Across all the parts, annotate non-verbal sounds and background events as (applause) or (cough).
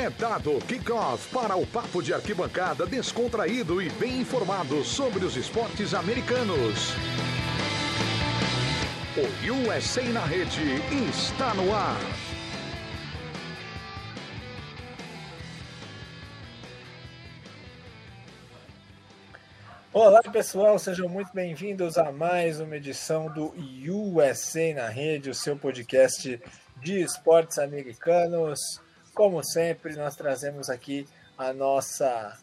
É dado kickoff para o papo de arquibancada descontraído e bem informado sobre os esportes americanos. O USA na rede está no ar. Olá pessoal, sejam muito bem-vindos a mais uma edição do USA na Rede, o seu podcast de esportes americanos. Como sempre, nós trazemos aqui a nossa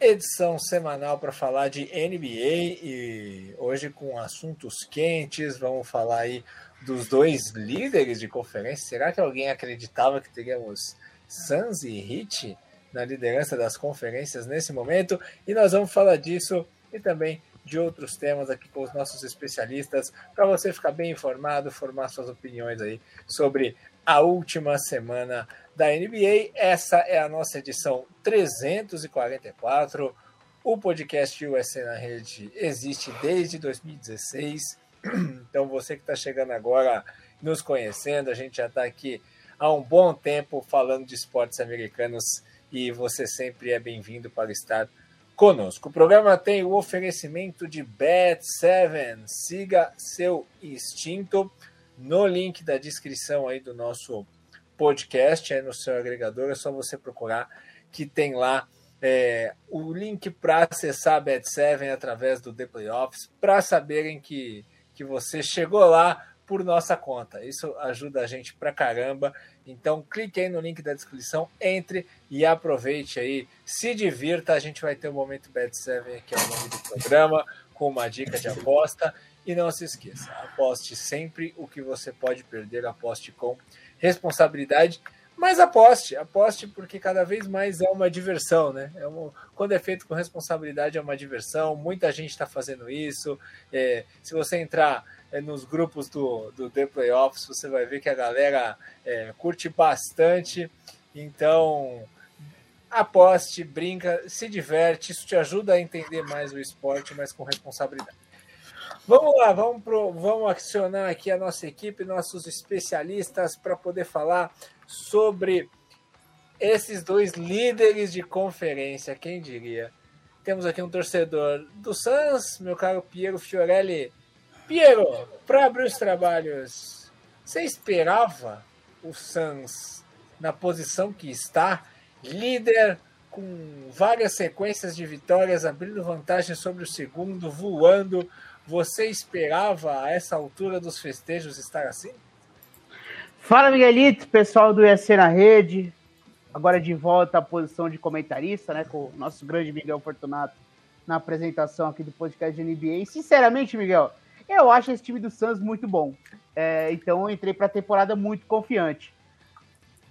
edição semanal para falar de NBA e hoje com assuntos quentes, vamos falar aí dos dois líderes de conferência. Será que alguém acreditava que teríamos Suns e Heat na liderança das conferências nesse momento? E nós vamos falar disso e também de outros temas aqui com os nossos especialistas para você ficar bem informado, formar suas opiniões aí sobre a última semana da NBA. Essa é a nossa edição 344. O podcast USA na Rede existe desde 2016. (clears throat) Então, você que está chegando agora, nos conhecendo, a gente já está aqui há um bom tempo falando de esportes americanos e você sempre é bem-vindo para estar conosco. O programa tem o oferecimento de Bet7. Siga seu instinto no link da descrição aí do nosso podcast, aí no seu agregador, é só você procurar que tem lá é, o link para acessar a Bet7 através do The Playoffs, para saberem que, que você chegou lá por nossa conta. Isso ajuda a gente pra caramba. Então clique aí no link da descrição, entre e aproveite aí, se divirta. A gente vai ter o momento Bet7 que é o nome do programa, com uma dica de aposta. E não se esqueça, aposte sempre o que você pode perder, aposte com responsabilidade. Mas aposte, aposte porque cada vez mais é uma diversão, né? É uma, quando é feito com responsabilidade é uma diversão, muita gente está fazendo isso. É, se você entrar é, nos grupos do, do The Playoffs, você vai ver que a galera é, curte bastante. Então, aposte, brinca, se diverte, isso te ajuda a entender mais o esporte, mas com responsabilidade. Vamos lá, vamos, pro, vamos acionar aqui a nossa equipe, nossos especialistas, para poder falar sobre esses dois líderes de conferência, quem diria? Temos aqui um torcedor do Suns, meu caro Piero Fiorelli. Piero, para abrir os trabalhos, você esperava o Suns na posição que está, líder com várias sequências de vitórias, abrindo vantagem sobre o segundo, voando. Você esperava a essa altura dos festejos estar assim? Fala, Miguelito, pessoal do ESC na rede. Agora de volta à posição de comentarista, né, com o nosso grande Miguel Fortunato na apresentação aqui do podcast de NBA. E, sinceramente, Miguel, eu acho esse time do Suns muito bom. É, então eu entrei para a temporada muito confiante.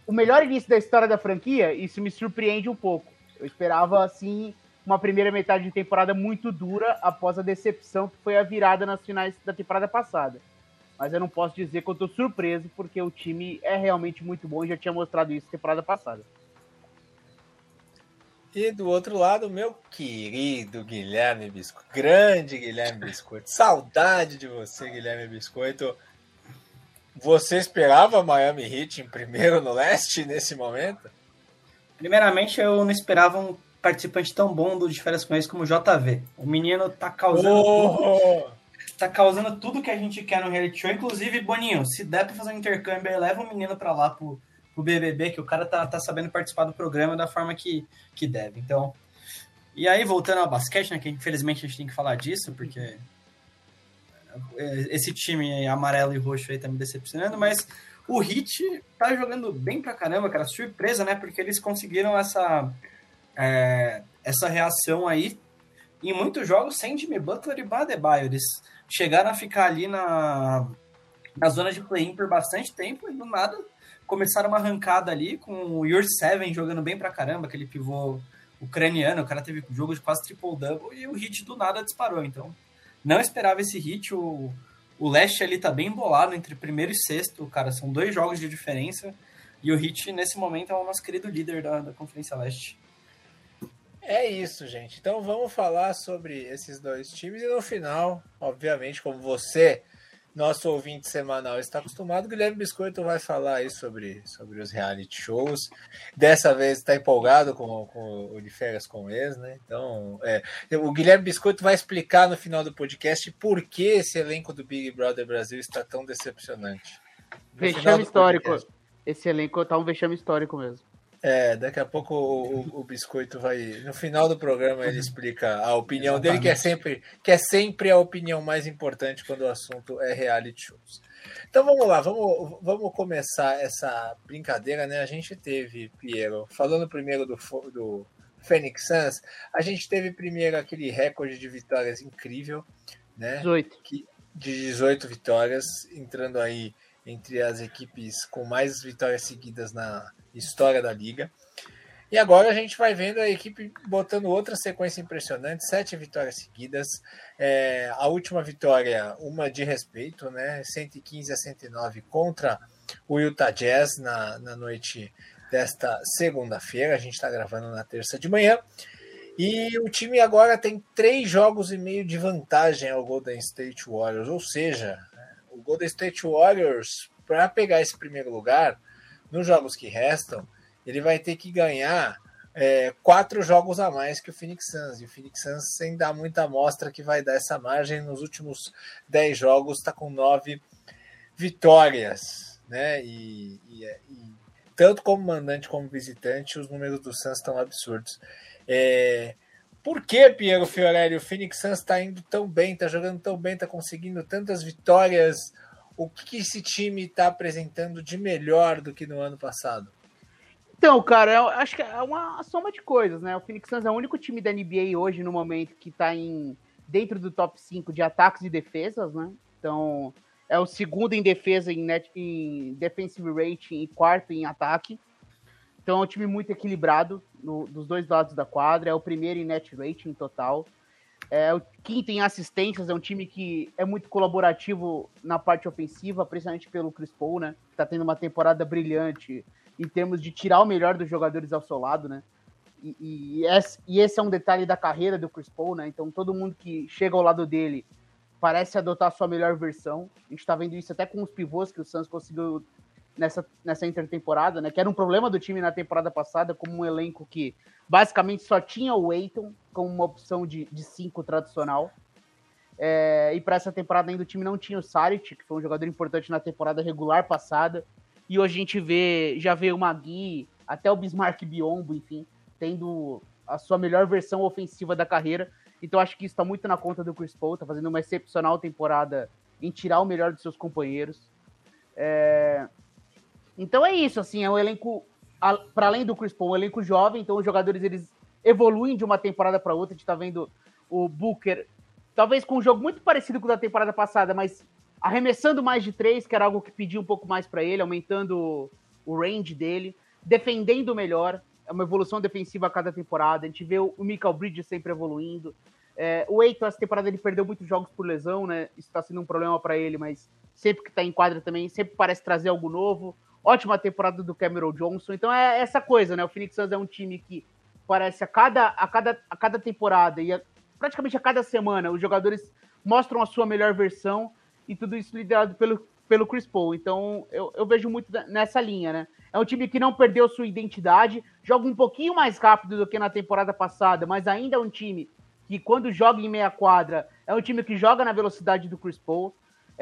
O melhor início da história da franquia, isso me surpreende um pouco. Eu esperava, assim, uma primeira metade de temporada muito dura após a decepção que foi a virada nas finais da temporada passada. Mas eu não posso dizer que eu estou surpreso, porque o time é realmente muito bom e já tinha mostrado isso na temporada passada. E do outro lado, meu querido Guilherme Biscoito. Grande Guilherme Biscoito. Saudade de você, Guilherme Biscoito. Você esperava Miami Heat em primeiro no leste nesse momento? Primeiramente, eu não esperava um participante tão bom do de férias com eles como o JV. O menino tá causando. Oh! Tudo, tá causando tudo que a gente quer no reality show. Inclusive, Boninho, se der pra fazer um intercâmbio, leva o menino pra lá pro, pro BBB, que o cara tá, tá sabendo participar do programa da forma que, que deve. Então. E aí, voltando ao basquete, né? Que infelizmente a gente tem que falar disso, porque esse time amarelo e roxo aí tá me decepcionando, mas o Hit tá jogando bem pra caramba, cara. Surpresa, né? Porque eles conseguiram essa é, essa reação aí em muitos jogos sem Jimmy Butler e Badebaio. Eles chegaram a ficar ali na, na zona de play-in por bastante tempo e do nada começaram uma arrancada ali com o Your Seven jogando bem pra caramba, aquele pivô ucraniano. O cara teve jogo de quase triple-double e o hit do nada disparou. Então, não esperava esse hit. O, o leste ali tá bem embolado entre primeiro e sexto, cara. São dois jogos de diferença. E o Hit, nesse momento, é o nosso querido líder da, da Conferência Leste. É isso, gente. Então vamos falar sobre esses dois times e no final, obviamente, como você nosso ouvinte semanal está acostumado, Guilherme Biscoito vai falar aí sobre, sobre os reality shows. Dessa vez está empolgado com, com o de férias com ex, né? Então, é, o Guilherme Biscoito vai explicar no final do podcast por que esse elenco do Big Brother Brasil está tão decepcionante. vexame histórico. Podcast. Esse elenco tá um vexame histórico mesmo. É, daqui a pouco o, o, Biscoito vai. No final do programa ele explica a opinião Exatamente. dele, que é, sempre, que é sempre a opinião mais importante quando o assunto é reality shows. Então vamos lá, vamos, vamos começar essa brincadeira, né? A gente teve, Piero, falando primeiro do, do Phoenix Suns, a gente teve primeiro aquele recorde de vitórias incrível, né? 18. Que, de 18 vitórias, entrando aí entre as equipes com mais vitórias seguidas na história da liga. E agora a gente vai vendo a equipe botando outra sequência impressionante, sete vitórias seguidas. É, a última vitória, uma de respeito, né? 115 a 109 contra o Utah Jazz na, na noite desta segunda-feira. A gente está gravando na terça de manhã. E o time agora tem três jogos e meio de vantagem ao Golden State Warriors, ou seja, o Golden State Warriors, para pegar esse primeiro lugar, nos jogos que restam, ele vai ter que ganhar é, quatro jogos a mais que o Phoenix Suns. E o Phoenix Suns, sem dar muita amostra que vai dar essa margem, nos últimos dez jogos está com nove vitórias. Né? E, e, e, tanto como mandante como visitante, os números do Suns estão absurdos. É, por que, Piero Fiorelli, o Phoenix Suns está indo tão bem, está jogando tão bem, está conseguindo tantas vitórias? O que esse time está apresentando de melhor do que no ano passado? Então, cara, eu acho que é uma soma de coisas, né? O Phoenix Suns é o único time da NBA hoje, no momento, que está em, dentro do top 5 de ataques e defesas, né? Então, é o segundo em defesa em, net, em defensive rating e quarto em ataque. Então é um time muito equilibrado no, dos dois lados da quadra. É o primeiro em net rating total. É o quinto em assistências. É um time que é muito colaborativo na parte ofensiva, principalmente pelo Chris Paul, né? Tá tendo uma temporada brilhante em termos de tirar o melhor dos jogadores ao seu lado, né? E, e, esse, e esse é um detalhe da carreira do Chris Paul, né? Então todo mundo que chega ao lado dele parece adotar a sua melhor versão. A gente tá vendo isso até com os pivôs que o Suns conseguiu nessa, nessa intertemporada, né? Que era um problema do time na temporada passada, como um elenco que basicamente só tinha o Eiton como uma opção de, de cinco tradicional. É, e para essa temporada ainda o time não tinha o Saric, que foi um jogador importante na temporada regular passada. E hoje a gente vê, já vê o Magui, até o Bismarck Biombo, enfim, tendo a sua melhor versão ofensiva da carreira. Então acho que isso está muito na conta do Chris Paul, tá fazendo uma excepcional temporada em tirar o melhor dos seus companheiros. É, então é isso, assim, é um elenco, para além do Chris Paul, um elenco jovem, então os jogadores eles evoluem de uma temporada para outra. A gente tá vendo o Booker, talvez com um jogo muito parecido com o da temporada passada, mas arremessando mais de três, que era algo que pedia um pouco mais para ele, aumentando o range dele, defendendo melhor, é uma evolução defensiva a cada temporada. A gente vê o Michael Bridges sempre evoluindo. É, o Eiton, essa temporada, ele perdeu muitos jogos por lesão, né? Isso está sendo um problema para ele, mas sempre que está em quadra também, sempre parece trazer algo novo. Ótima temporada do Cameron Johnson. Então é essa coisa, né? O Phoenix Suns é um time que parece a cada, a cada, a cada temporada e a, praticamente a cada semana os jogadores mostram a sua melhor versão e tudo isso liderado pelo, pelo Chris Paul. Então eu, eu vejo muito nessa linha, né? É um time que não perdeu sua identidade, joga um pouquinho mais rápido do que na temporada passada, mas ainda é um time que, quando joga em meia quadra, é um time que joga na velocidade do Chris Paul.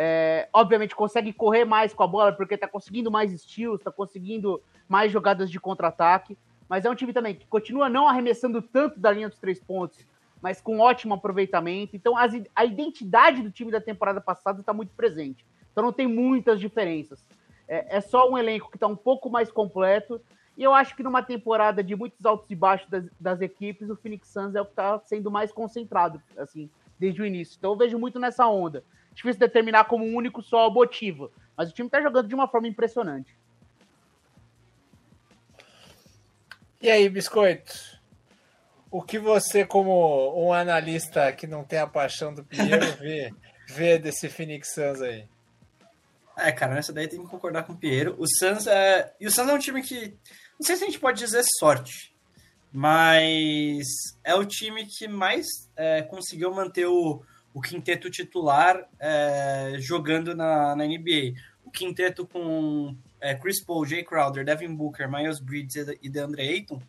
É, obviamente consegue correr mais com a bola porque está conseguindo mais estilos, está conseguindo mais jogadas de contra-ataque. Mas é um time também que continua não arremessando tanto da linha dos três pontos, mas com ótimo aproveitamento. Então as, a identidade do time da temporada passada está muito presente. Então não tem muitas diferenças. É, é só um elenco que está um pouco mais completo. E eu acho que numa temporada de muitos altos e baixos das, das equipes, o Phoenix Suns é o que está sendo mais concentrado, assim, desde o início. Então eu vejo muito nessa onda difícil determinar como um único só motivo. Mas o time está jogando de uma forma impressionante. E aí, Biscoito? O que você, como um analista que não tem a paixão do Pinheiro, (laughs) vê, vê desse Phoenix Suns aí? É, cara, nessa daí tem que concordar com o Pinheiro. O Suns é. E o Suns é um time que. Não sei se a gente pode dizer sorte, mas é o time que mais é, conseguiu manter o, o quinteto titular é, jogando na, na NBA. O quinteto com é, Chris Paul, Jay Crowder, Devin Booker, Miles Bridges e DeAndre Ayton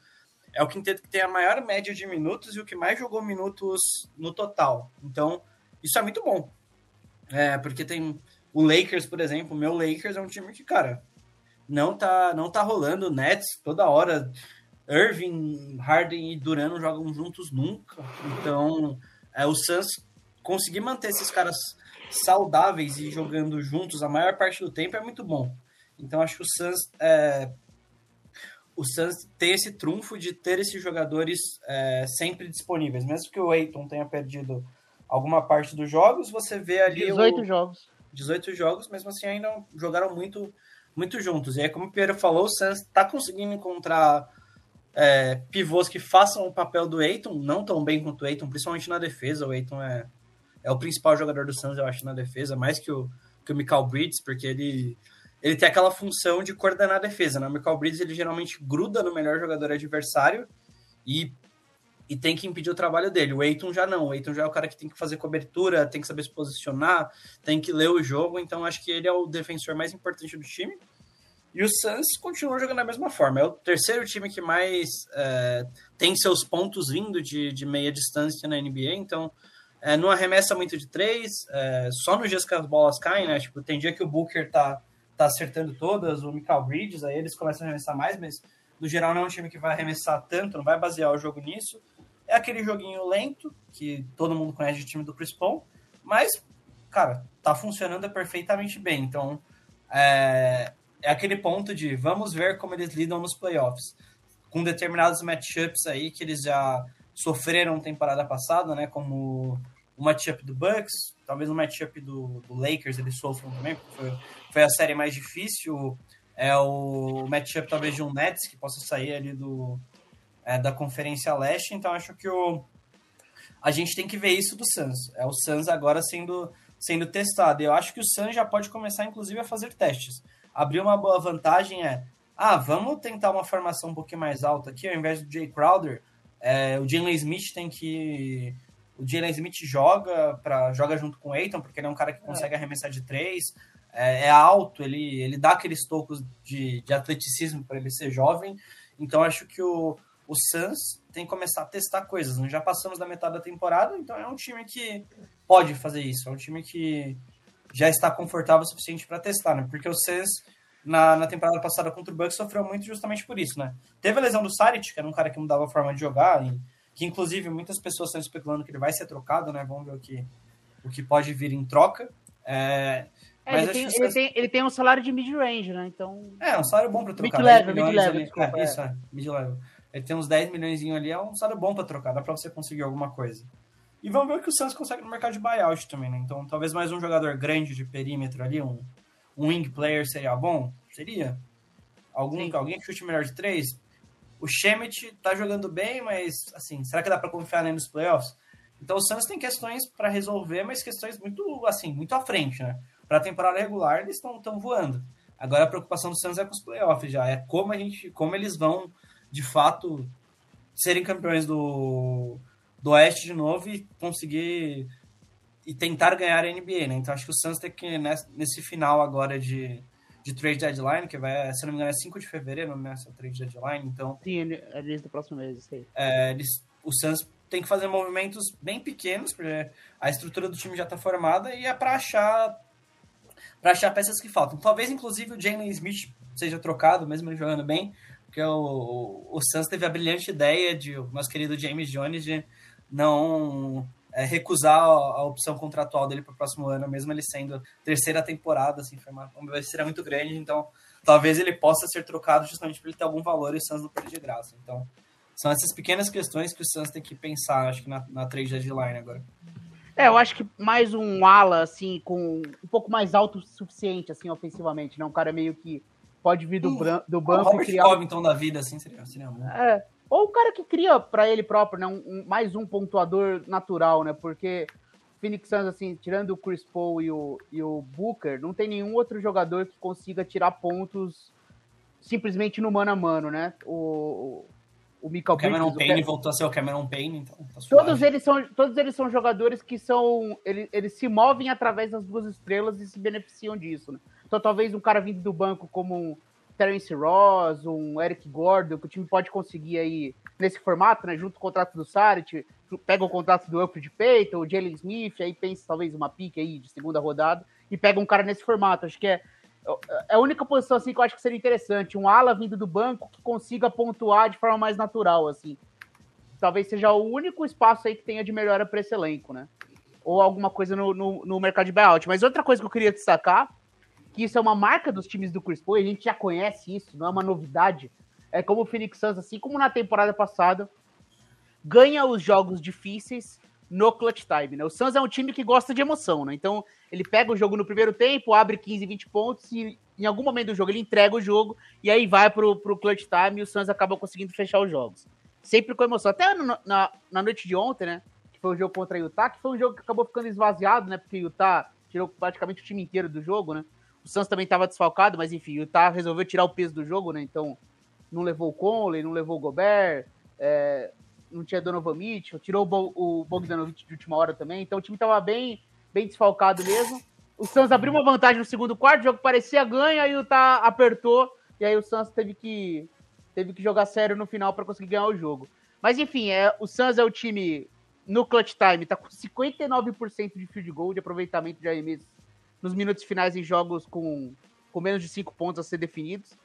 é o quinteto que tem a maior média de minutos e o que mais jogou minutos no total. Então, isso é muito bom. É, porque tem o Lakers, por exemplo, o meu Lakers é um time que, cara, não tá, não tá rolando. Nets toda hora. Irving, Harden e Duran não jogam juntos nunca. Então, é, o Suns conseguir manter esses caras saudáveis e jogando juntos a maior parte do tempo é muito bom. Então, acho que o Suns é, o Suns tem esse trunfo de ter esses jogadores é, sempre disponíveis. Mesmo que o Aiton tenha perdido alguma parte dos jogos, você vê ali. 18 o... jogos. 18 jogos, mesmo assim ainda jogaram muito, muito juntos. E aí, como o Pedro falou, o Suns está conseguindo encontrar é, pivôs que façam o papel do Aiton, não tão bem quanto o Aiton, principalmente na defesa. O Aiton é, é o principal jogador do Suns, eu acho, na defesa, mais que o, que o Michael Bridges, porque ele ele tem aquela função de coordenar a defesa. Né? O Michael Bridges ele geralmente gruda no melhor jogador adversário e, e tem que impedir o trabalho dele. O Eiton já não. O Eiton já é o cara que tem que fazer cobertura, tem que saber se posicionar, tem que ler o jogo. Então acho que ele é o defensor mais importante do time. E o Suns continua jogando da mesma forma. É o terceiro time que mais é, tem seus pontos vindo de, de meia distância na NBA. Então, é, não arremessa muito de três. É, só nos dias que as bolas caem, né? Tipo, tem dia que o Booker tá tá acertando todas, o Michael Bridges, aí eles começam a arremessar mais, mas no geral não é um time que vai arremessar tanto, não vai basear o jogo nisso. É aquele joguinho lento, que todo mundo conhece o time do Chris Paul, mas, cara, tá funcionando perfeitamente bem. Então, é, é aquele ponto de vamos ver como eles lidam nos playoffs. Com determinados matchups aí que eles já sofreram temporada passada, né? Como o matchup do Bucks, talvez o matchup do, do Lakers eles sofram também, porque foi, foi a série mais difícil. É o matchup talvez de um Nets que possa sair ali do, é, da Conferência Leste, então acho que o, a gente tem que ver isso do Suns. É o Suns agora sendo, sendo testado. Eu acho que o Suns já pode começar, inclusive, a fazer testes. Abrir uma boa vantagem é, ah, vamos tentar uma formação um pouquinho mais alta aqui, ao invés do Jay Crowder, é, o Jalen Smith tem que o Jalen Smith joga para joga junto com o Aiton, porque ele é um cara que consegue é. arremessar de três, é, é, alto, ele, ele dá aqueles tocos de, de atleticismo para ele ser jovem. Então acho que o, o Suns tem que começar a testar coisas. Nós já passamos da metade da temporada, então é um time que pode fazer isso. É um time que já está confortável o suficiente para testar, né? Porque o Suns na, na temporada passada contra o Bucks sofreu muito justamente por isso, né? Teve a lesão do Saric, que era um cara que mudava a forma de jogar e que inclusive muitas pessoas estão especulando que ele vai ser trocado, né? Vamos ver o que, o que pode vir em troca. É, é, ele, tem, ele, tem, ele, tem, um salário de mid-range, né? Então... É, um salário bom para trocar. Mid-level, mid-level, desculpa. É, isso, é, mid-level. Ele tem uns 10 milhões ali, é um salário bom para trocar, dá para você conseguir alguma coisa. E vamos ver o que o Santos consegue no mercado de buyout também, né? Então, talvez mais um jogador grande de perímetro ali, um, um wing player seria bom? Seria. Algum, alguém que chute melhor de três? O Shemet tá jogando bem, mas assim, será que dá para confiar nele nos playoffs? Então o Santos tem questões para resolver, mas questões muito assim, muito à frente, né? Para a temporada regular eles estão tão voando. Agora a preocupação do Santos é com os playoffs já, é como a gente, como eles vão de fato serem campeões do do Oeste de novo e conseguir e tentar ganhar a NBA, né? Então acho que o Santos tem que nesse final agora de de trade deadline, que vai, se não me engano, é 5 de fevereiro nessa trade deadline, então... Sim, é desde o próximo mês, sei. É, eles, o Suns tem que fazer movimentos bem pequenos, porque a estrutura do time já está formada e é para achar para achar peças que faltam. Talvez, inclusive, o Jalen Smith seja trocado, mesmo ele jogando bem, porque o, o, o Suns teve a brilhante ideia de o nosso querido James Jones de não é, recusar a, opção contratual dele para o próximo ano, mesmo ele sendo terceira temporada, assim, foi uma, uma seria muito grande, então talvez ele possa ser trocado justamente para ele ter algum valor e o Suns não perder de graça. Então, são essas pequenas questões que o Suns tem que pensar, acho que na, na trade deadline agora. É, eu acho que mais um ala, assim, com um pouco mais alto o suficiente, assim, ofensivamente, né? Um cara meio que pode vir do, uh, do banco e criar... Covington da vida, assim, seria, seria bom. É, ou o cara que cria para ele próprio, né? Um, um, mais um pontuador natural, né? Porque Phoenix Suns, assim, tirando o Chris Paul e o, e o Booker, não tem nenhum outro jogador que consiga tirar pontos simplesmente no mano a mano, né? O, o Michael O Cameron Bridges, Payne voltou a ser o Cameron Payne, então tá Todos eles, são, todos eles são jogadores que são. Eles, eles se movem através das duas estrelas e se beneficiam disso. Né? Então, talvez um cara vindo do banco como um Terence Ross, um Eric Gordon, que o time pode conseguir aí nesse formato, né? Junto com o contrato do Sarit, pega o contrato do Alfred Payton, o Jalen Smith, aí pensa talvez uma pique aí de segunda rodada e pega um cara nesse formato. Acho que é, é a única posição assim que eu acho que seria interessante. Um ala vindo do banco que consiga pontuar de forma mais natural, assim. Talvez seja o único espaço aí que tenha de melhora para esse elenco, né? Ou alguma coisa no, no, no mercado de buyout. Mas outra coisa que eu queria destacar que isso é uma marca dos times do Chris Paul, a gente já conhece isso, não é uma novidade. É como o Phoenix Suns, assim como na temporada passada, ganha os jogos difíceis no clutch time, né? O Suns é um time que gosta de emoção, né? Então, ele pega o jogo no primeiro tempo, abre 15, 20 pontos e em algum momento do jogo ele entrega o jogo e aí vai pro, pro clutch time e o Suns acaba conseguindo fechar os jogos. Sempre com emoção. Até no, na, na noite de ontem, né? Que foi o jogo contra o Utah, que foi um jogo que acabou ficando esvaziado, né? Porque o Utah tirou praticamente o time inteiro do jogo, né? O Suns também estava desfalcado, mas enfim, o Utah resolveu tirar o peso do jogo, né? Então, não levou o Conley, não levou o Gobert, é, não tinha Donovan Mitchell, tirou o Bogdanovich de última hora também. Então, o time estava bem, bem desfalcado mesmo. O Suns abriu uma vantagem no segundo quarto, o jogo parecia ganha, aí o Utah apertou, e aí o Suns teve que, teve que jogar sério no final para conseguir ganhar o jogo. Mas enfim, é, o Suns é o time no clutch time, tá com 59% de field goal, de aproveitamento de arremesso nos minutos finais em jogos com, com menos de 5 pontos a ser definidos.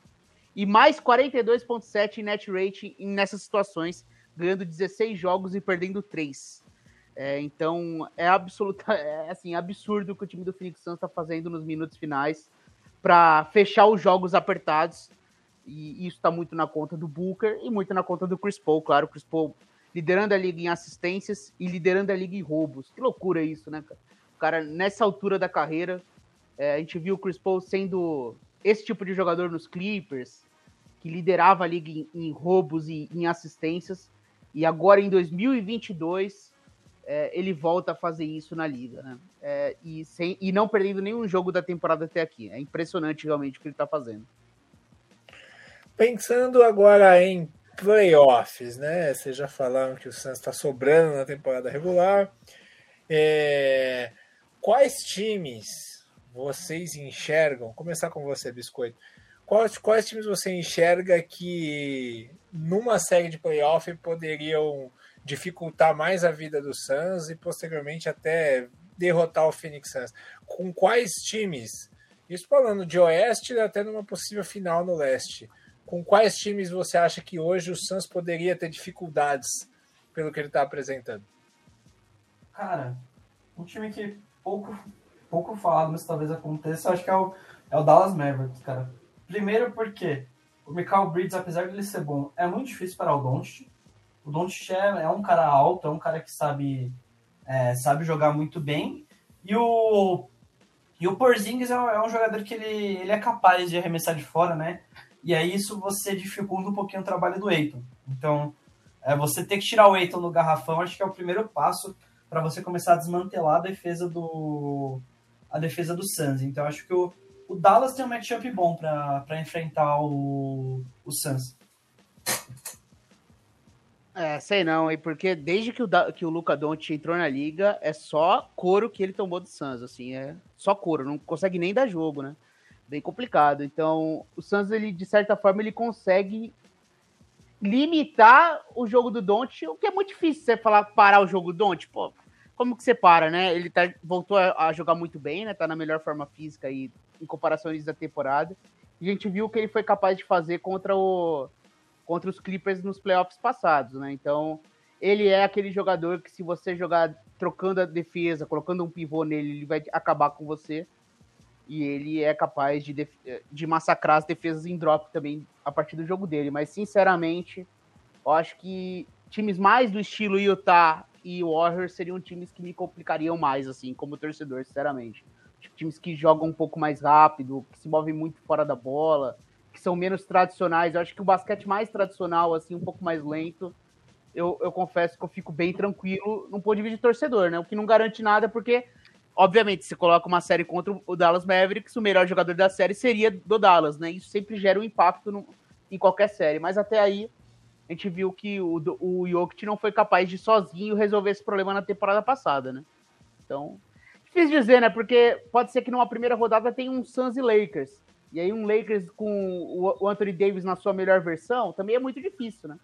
E mais 42,7 em net rating nessas situações, ganhando 16 jogos e perdendo 3. É, então é absoluta, (laughs) é assim, absurdo o que o time do Phoenix Suns está fazendo nos minutos finais para fechar os jogos apertados. E isso está muito na conta do Booker e muito na conta do Chris Paul, claro. Chris Paul liderando a liga em assistências e liderando a liga em roubos. Que loucura isso, né, cara? O cara, nessa altura da carreira, é, a gente viu o Chris Paul sendo esse tipo de jogador nos Clippers, que liderava a liga em, em roubos e em assistências. E agora, em 2022, é, ele volta a fazer isso na liga, né? É, e, sem, e não perdendo nenhum jogo da temporada até aqui. É impressionante realmente o que ele está fazendo. Pensando agora em playoffs, né? Vocês já falaram que o Suns está sobrando na temporada regular. É... Quais times vocês enxergam? Começar com você, Biscoito. Quais, quais times você enxerga que numa série de playoff poderiam dificultar mais a vida do Suns e posteriormente até derrotar o Phoenix Suns? Com quais times? Isso falando de oeste até numa possível final no leste. Com quais times você acha que hoje o Suns poderia ter dificuldades pelo que ele está apresentando? Cara, um time que pouco, pouco falado, mas talvez aconteça, acho que é o, é o Dallas Mavericks, cara. Primeiro porque o Michael Bridges, apesar de ele ser bom, é muito difícil para o Doncic. O Doncic é, é um cara alto, é um cara que sabe, é, sabe jogar muito bem. E o, e o Porzingis é, é um jogador que ele, ele é capaz de arremessar de fora, né? E aí isso você dificulta um pouquinho o trabalho do Eiton. Então, é, você ter que tirar o Eiton no garrafão, acho que é o primeiro passo para você começar a desmantelar a defesa do a defesa do Suns. Então, acho que o, o Dallas tem um matchup bom para enfrentar o, o Suns. É, sei não, porque desde que o, que o Luca Doncic entrou na liga, é só couro que ele tomou do Suns, assim, é só couro, não consegue nem dar jogo, né? Bem complicado. Então, o Suns, ele, de certa forma, ele consegue limitar o jogo do Doncic, o que é muito difícil você falar parar o jogo do Doncic, pô, como que você para, né? Ele tá, voltou a, a, jogar muito bem, né? Tá na melhor forma física aí, em comparações da temporada. A gente viu o que ele foi capaz de fazer contra o contra os Clippers nos playoffs passados, né? Então, ele é aquele jogador que se você jogar trocando a defesa, colocando um pivô nele, ele vai acabar com você. E ele é capaz de, de massacrar as defesas em drop também a partir do jogo dele. Mas, sinceramente, eu acho que times mais do estilo Utah e Warriors seriam times que me complicariam mais, assim, como torcedor, sinceramente. Tipo, times que jogam um pouco mais rápido, que se movem muito fora da bola, que são menos tradicionais. Eu acho que o basquete mais tradicional, assim, um pouco mais lento, eu, eu confesso que eu fico bem tranquilo num ponto de vista de torcedor, né? O que não garante nada, porque, obviamente, se coloca uma série contra o Dallas Mavericks, o melhor jogador da série seria do Dallas, né? Isso sempre gera um impacto no, em qualquer série. Mas até aí, a gente viu que o, o Jokic não foi capaz de sozinho resolver esse problema na temporada passada, né? Então, difícil dizer, né? Porque pode ser que numa primeira rodada tenha um Suns e Lakers. E aí um Lakers com o Anthony Davis na sua melhor versão também é muito difícil, né?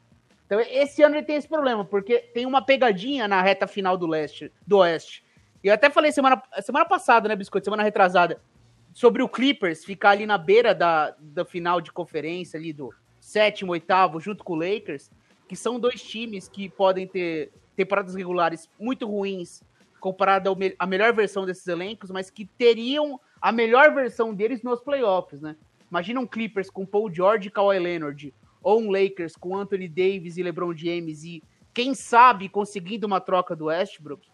Então esse ano ele tem esse problema, porque tem uma pegadinha na reta final do leste, do oeste. E eu até falei semana, semana passada, né, Biscoito, semana retrasada, sobre o Clippers ficar ali na beira da, da final de conferência ali do sétimo, oitavo, junto com o Lakers, que são dois times que podem ter temporadas regulares muito ruins comparado à melhor versão desses elencos, mas que teriam a melhor versão deles nos playoffs, né? Imagina um Clippers com Paul George e Kawhi Leonard, ou um Lakers com Anthony Davis e LeBron James e quem sabe conseguindo uma troca do Westbrook.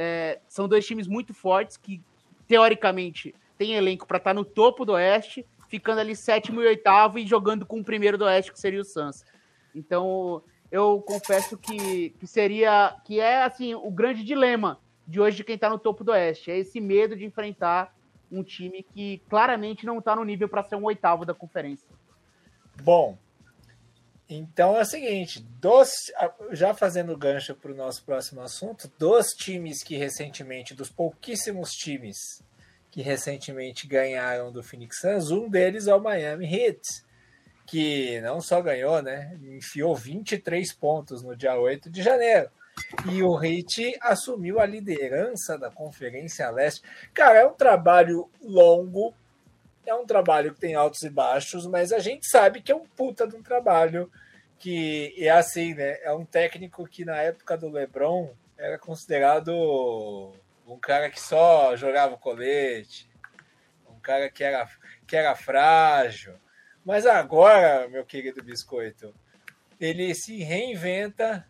É, são dois times muito fortes que teoricamente têm elenco para estar tá no topo do Oeste, ficando ali sétimo e oitavo e jogando com o primeiro do Oeste que seria o Suns. Então eu confesso que, que seria que é assim o grande dilema de hoje de quem está no topo do Oeste. É esse medo de enfrentar um time que claramente não está no nível para ser um oitavo da conferência. Bom, então é o seguinte, dos, já fazendo gancho para o nosso próximo assunto, dos times que recentemente, dos pouquíssimos times que recentemente ganharam do Phoenix Suns, um deles é o Miami Heat, que não só ganhou, né, enfiou 23 pontos no dia 8 de janeiro. E o Heat assumiu a liderança da Conferência Leste. Cara, é um trabalho longo, é um trabalho que tem altos e baixos, mas a gente sabe que é um puta de um trabalho que é assim, né? É um técnico que na época do LeBron era considerado um cara que só jogava colete, um cara que era, que era frágil. Mas agora, meu querido biscoito, ele se reinventa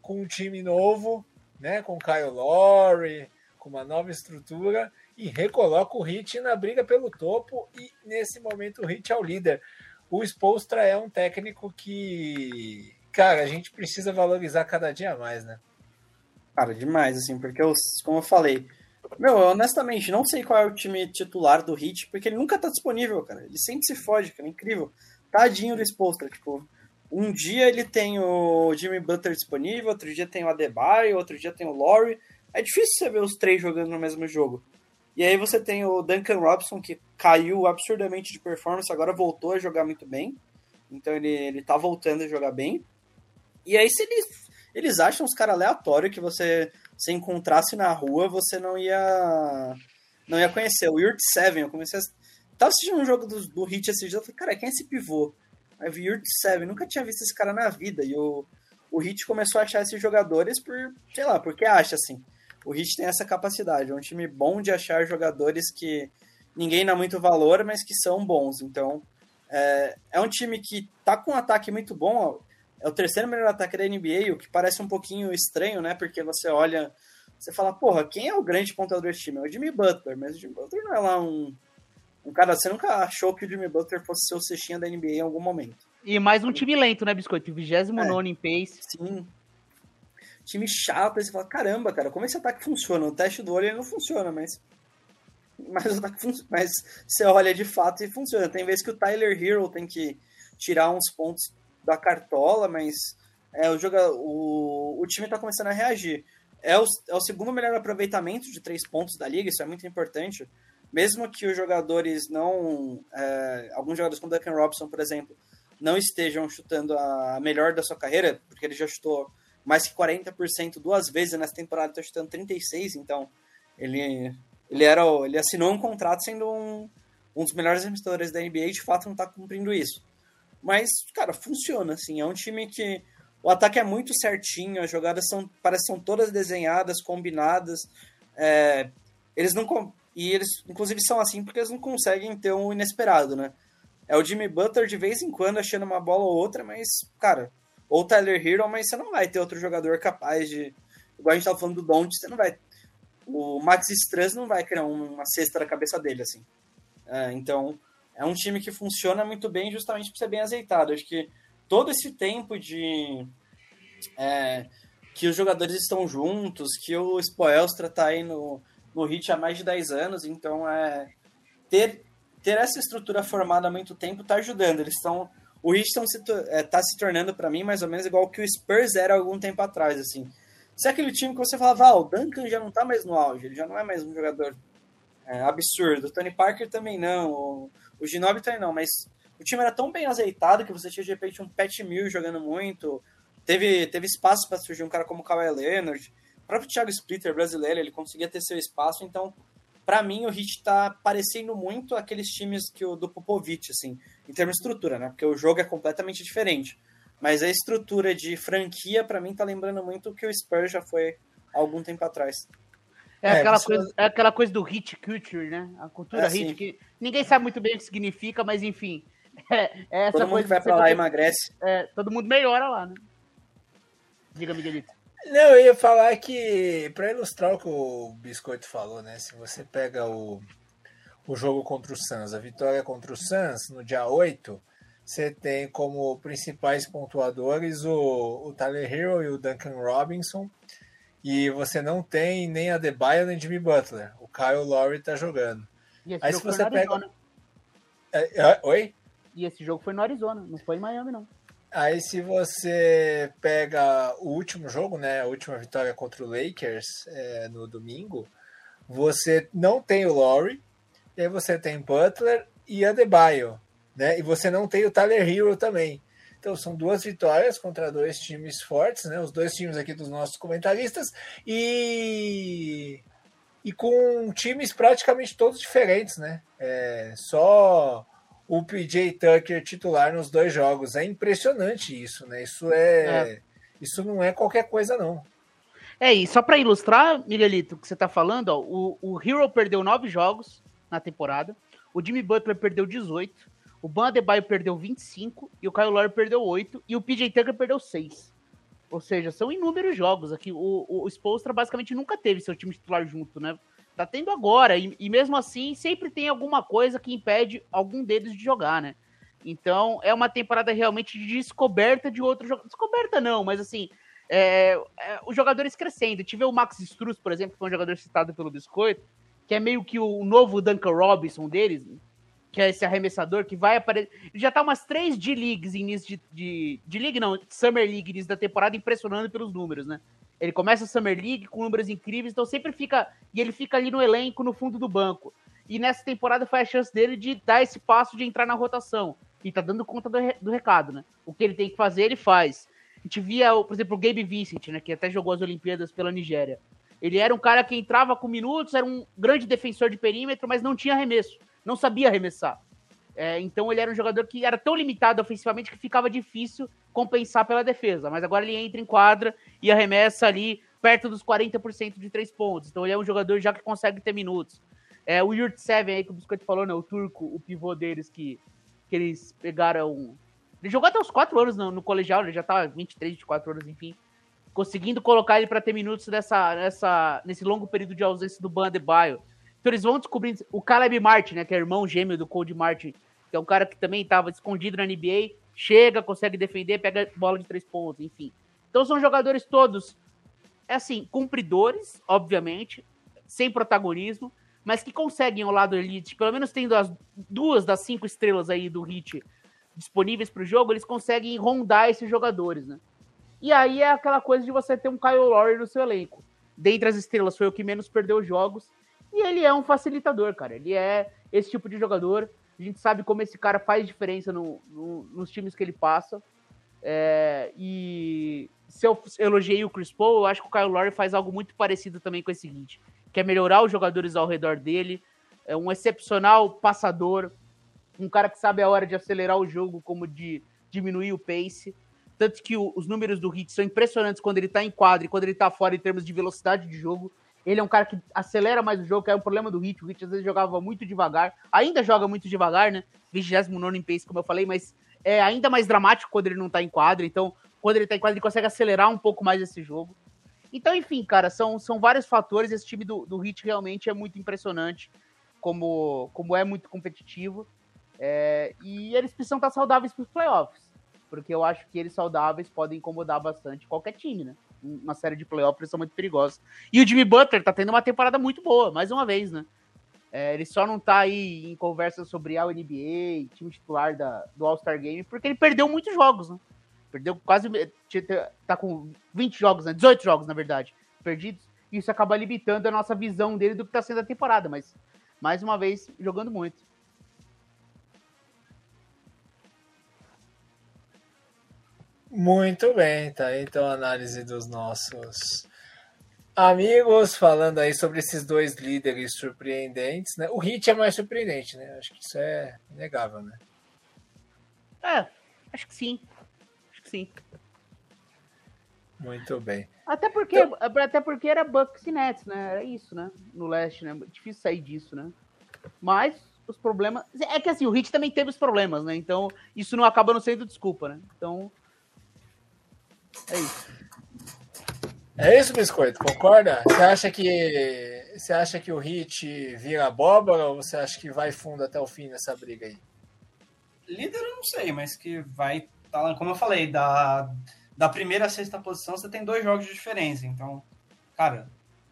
com um time novo, né, com Kyle Lowry, com uma nova estrutura e recoloca o Hit na briga pelo topo e nesse momento o Hit é o líder. O Spolstra é um técnico que, cara, a gente precisa valorizar cada dia mais, né? Cara, demais, assim, porque eu, como eu falei, meu, eu honestamente não sei qual é o time titular do Hit, porque ele nunca tá disponível, cara. Ele sempre se foge, cara, é incrível. Tadinho do Spolstra, tipo, um dia ele tem o Jimmy Butler disponível, outro dia tem o Adebayo, outro dia tem o Laurie. É difícil você ver os três jogando no mesmo jogo. E aí você tem o Duncan Robson, que caiu absurdamente de performance, agora voltou a jogar muito bem. Então ele, ele tá voltando a jogar bem. E aí se eles, eles acham os caras aleatórios que você se encontrasse na rua, você não ia não ia conhecer. O Yurt Seven, eu comecei a... Tava assistindo um jogo do, do Hit esse dia, eu falei, cara, quem é esse pivô? Aí vi Yurt Seven, nunca tinha visto esse cara na vida. E o, o Hit começou a achar esses jogadores por, sei lá, porque acha assim. O Hit tem essa capacidade, é um time bom de achar jogadores que ninguém dá muito valor, mas que são bons. Então, é, é um time que tá com um ataque muito bom. É o terceiro melhor ataque da NBA, o que parece um pouquinho estranho, né? Porque você olha, você fala, porra, quem é o grande pontuador desse time? É o Jimmy Butler, mas o Jimmy Butler não é lá um um cara, você nunca achou que o Jimmy Butler fosse ser o cestinha da NBA em algum momento. E mais um time lento, né, Biscoito? 29 é, em pace. Sim. Time chato, aí você fala, caramba, cara, como esse ataque funciona? O teste do olho não funciona, mas. Mas o ataque. (laughs) Mas você olha de fato e funciona. Tem vezes que o Tyler Hero tem que tirar uns pontos da cartola, mas é, o, joga, o, o time tá começando a reagir. É o, é o segundo melhor aproveitamento de três pontos da liga, isso é muito importante mesmo que os jogadores não. É, alguns jogadores como Duncan Robson, por exemplo, não estejam chutando a melhor da sua carreira, porque ele já chutou mais que 40% duas vezes nessa temporada, está chutando 36%, então ele, ele, era, ele assinou um contrato sendo um, um dos melhores arremessadores da NBA de fato não está cumprindo isso. Mas, cara, funciona, assim, é um time que o ataque é muito certinho, as jogadas são, parece são todas desenhadas, combinadas, é, eles não e eles, inclusive, são assim porque eles não conseguem ter um inesperado, né? É o Jimmy Butler de vez em quando achando uma bola ou outra, mas, cara, ou Tyler Hero, mas você não vai ter outro jogador capaz de. Igual a gente tava falando do Don't, você não vai. O Max Struz não vai criar uma cesta na cabeça dele, assim. É, então, é um time que funciona muito bem justamente por ser bem azeitado. Acho que todo esse tempo de. É, que os jogadores estão juntos, que o Spoelstra tá aí no, no Hit há mais de 10 anos, então é ter, ter essa estrutura formada há muito tempo está ajudando. Eles estão o Heat está se, é, tá se tornando para mim mais ou menos igual que o Spurs era algum tempo atrás, assim. Se é aquele time que você falava, ah, o Duncan já não tá mais no auge, ele já não é mais um jogador é, absurdo. O Tony Parker também não, o, o Ginobili também não, mas o time era tão bem azeitado que você tinha de repente um Pat Mill jogando muito, teve, teve espaço para surgir um cara como o Kawhi Leonard, o próprio Thiago Splitter brasileiro, ele conseguia ter seu espaço, então para mim o Heat tá parecendo muito aqueles times que o do Popovich, assim, em termos de estrutura, né? Porque o jogo é completamente diferente. Mas a estrutura de franquia, para mim, tá lembrando muito o que o Spurs já foi há algum tempo atrás. É, é, aquela, coisa, é aquela coisa do hit culture, né? A cultura é, hit, que ninguém sabe muito bem o que significa, mas enfim. (laughs) É, é essa todo mundo que vai pra lá pode... emagrece. É, todo mundo melhora lá, né? Diga, Miguelito. Não, eu ia falar que, para ilustrar o que o Biscoito falou, né? Se você pega o, o jogo contra o Suns, a vitória contra o Suns no dia 8, você tem como principais pontuadores o, o Tyler Hero e o Duncan Robinson. E você não tem nem a Debaio nem Jimmy Butler. O Kyle Lowry tá jogando. Aí se você pega. É, é, oi? E esse jogo foi no Arizona, não foi em Miami, não. Aí se você pega o último jogo, né? A última vitória contra o Lakers é, no domingo, você não tem o Lowry, aí você tem Butler e a Debaio né? E você não tem o Tyler Hero também. Então são duas vitórias contra dois times fortes, né? Os dois times aqui dos nossos comentaristas e e com times praticamente todos diferentes, né? É, só o PJ Tucker titular nos dois jogos. É impressionante isso, né? Isso é, é. isso não é qualquer coisa não. É, e só para ilustrar, Miguelito, o que você tá falando, ó, o, o Hero perdeu nove jogos na temporada, o Jimmy Butler perdeu 18, o Ban Adebayo perdeu 25 e o Kyle Lowry perdeu 8 e o PJ Tucker perdeu 6. Ou seja, são inúmeros jogos aqui. O, o, o Spolstra basicamente nunca teve seu time titular junto, né? Tá tendo agora e, e mesmo assim sempre tem alguma coisa que impede algum deles de jogar, né? Então é uma temporada realmente de descoberta de outro jogo. Descoberta não, mas assim, é, é, os jogadores crescendo. Tive o Max Struz, por exemplo, que foi um jogador citado pelo Biscoito, que é meio que o novo Duncan Robinson deles, que é esse arremessador que vai aparecer. Já tá umas três D-Leagues início de, de. De League não, Summer League início da temporada, impressionando pelos números, né? Ele começa a Summer League com números incríveis, então sempre fica. E ele fica ali no elenco, no fundo do banco. E nessa temporada foi a chance dele de dar esse passo de entrar na rotação. E tá dando conta do, do recado, né? O que ele tem que fazer, ele faz. A gente via, por exemplo, o Gabe Vincent, né? Que até jogou as Olimpíadas pela Nigéria. Ele era um cara que entrava com minutos, era um grande defensor de perímetro, mas não tinha arremesso não sabia arremessar. É, então ele era um jogador que era tão limitado ofensivamente que ficava difícil compensar pela defesa. Mas agora ele entra em quadra e arremessa ali perto dos 40% de três pontos. Então ele é um jogador já que consegue ter minutos. É, o Yurt Seven aí que o Biscoito falou, né? O turco, o pivô deles que, que eles pegaram. Ele jogou até os 4 anos no, no colegial, ele já tá 23, 24 anos, enfim. Conseguindo colocar ele para ter minutos nessa, nessa, nesse longo período de ausência do Bandebaio. Então eles vão descobrindo. O Caleb Martin, né? Que é irmão gêmeo do Cold Martin, que é um cara que também estava escondido na NBA, chega, consegue defender, pega bola de três pontos, enfim. Então são jogadores todos, é assim, cumpridores, obviamente, sem protagonismo, mas que conseguem ao lado elite, pelo menos tendo as duas das cinco estrelas aí do Hit disponíveis para o jogo, eles conseguem rondar esses jogadores, né? E aí é aquela coisa de você ter um Kyle Lowry no seu elenco. Dentre as estrelas, foi o que menos perdeu jogos e ele é um facilitador, cara. Ele é esse tipo de jogador. A gente sabe como esse cara faz diferença no, no, nos times que ele passa. É, e se eu elogiei o Chris Paul, eu acho que o Kyle Lowry faz algo muito parecido também com esse seguinte: que é melhorar os jogadores ao redor dele. É um excepcional passador, um cara que sabe a hora de acelerar o jogo, como de diminuir o pace. Tanto que o, os números do Hit são impressionantes quando ele tá em quadro e quando ele tá fora em termos de velocidade de jogo. Ele é um cara que acelera mais o jogo, que é um problema do Hit. O Hit às vezes jogava muito devagar. Ainda joga muito devagar, né? 29 em pace, como eu falei, mas é ainda mais dramático quando ele não tá em quadra. Então, quando ele tá em quadra, ele consegue acelerar um pouco mais esse jogo. Então, enfim, cara, são, são vários fatores. Esse time do, do Hit realmente é muito impressionante, como, como é muito competitivo. É, e eles precisam estar saudáveis para os playoffs, porque eu acho que eles saudáveis podem incomodar bastante qualquer time, né? Uma série de playoffs, eles são muito perigosos. E o Jimmy Butler tá tendo uma temporada muito boa, mais uma vez, né? É, ele só não tá aí em conversa sobre a NBA, time titular da, do All-Star Game, porque ele perdeu muitos jogos, né? Perdeu quase. Tá com 20 jogos, né? 18 jogos, na verdade, perdidos. Isso acaba limitando a nossa visão dele do que tá sendo a temporada, mas mais uma vez jogando muito. Muito bem, tá? Então a análise dos nossos amigos falando aí sobre esses dois líderes surpreendentes, né? O Hit é mais surpreendente, né? Acho que isso é inegável, né? É, acho que sim. Acho que sim. Muito bem. Até porque, então... até porque era Bucks e Nets, né? Era isso, né? No leste, né? Difícil sair disso, né? Mas os problemas. É que assim, o Hit também teve os problemas, né? Então, isso não acaba não sendo desculpa, né? Então. É isso. É isso, Biscoito, concorda? Você acha que você acha que o Hit vira abóbora ou você acha que vai fundo até o fim nessa briga aí? Líder eu não sei, mas que vai tá lá, como eu falei, da, da primeira à sexta posição você tem dois jogos de diferença. Então, cara,